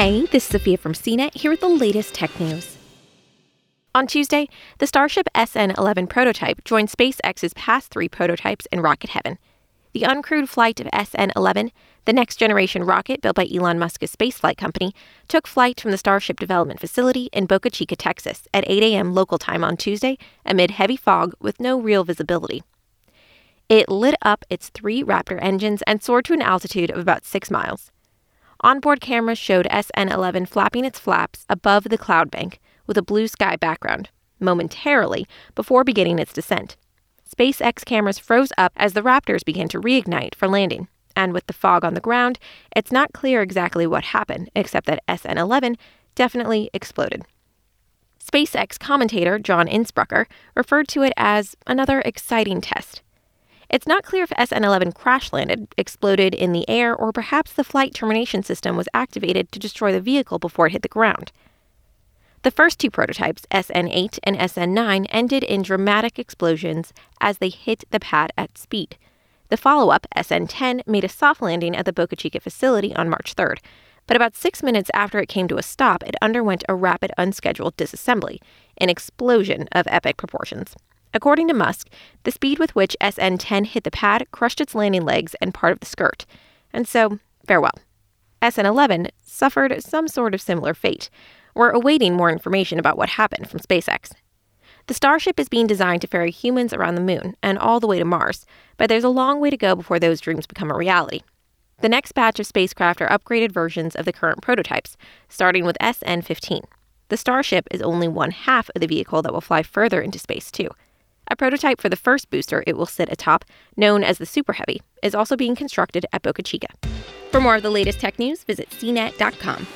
Hey, this is Sophia from CNET here with the latest tech news. On Tuesday, the Starship SN 11 prototype joined SpaceX's past three prototypes in rocket heaven. The uncrewed flight of SN 11, the next generation rocket built by Elon Musk's spaceflight company, took flight from the Starship Development Facility in Boca Chica, Texas, at 8 a.m. local time on Tuesday amid heavy fog with no real visibility. It lit up its three Raptor engines and soared to an altitude of about six miles. Onboard cameras showed SN 11 flapping its flaps above the cloud bank with a blue sky background, momentarily before beginning its descent. SpaceX cameras froze up as the Raptors began to reignite for landing, and with the fog on the ground, it's not clear exactly what happened, except that SN 11 definitely exploded. SpaceX commentator John Insprucker referred to it as another exciting test. It's not clear if SN 11 crash landed, exploded in the air, or perhaps the flight termination system was activated to destroy the vehicle before it hit the ground. The first two prototypes, SN 8 and SN 9, ended in dramatic explosions as they hit the pad at speed. The follow up, SN 10, made a soft landing at the Boca Chica facility on March 3rd, but about six minutes after it came to a stop, it underwent a rapid unscheduled disassembly, an explosion of epic proportions. According to Musk, the speed with which SN 10 hit the pad crushed its landing legs and part of the skirt. And so, farewell. SN 11 suffered some sort of similar fate. We're awaiting more information about what happened from SpaceX. The Starship is being designed to ferry humans around the moon and all the way to Mars, but there's a long way to go before those dreams become a reality. The next batch of spacecraft are upgraded versions of the current prototypes, starting with SN 15. The Starship is only one half of the vehicle that will fly further into space, too. A prototype for the first booster it will sit atop, known as the Super Heavy, is also being constructed at Boca Chica. For more of the latest tech news, visit cnet.com.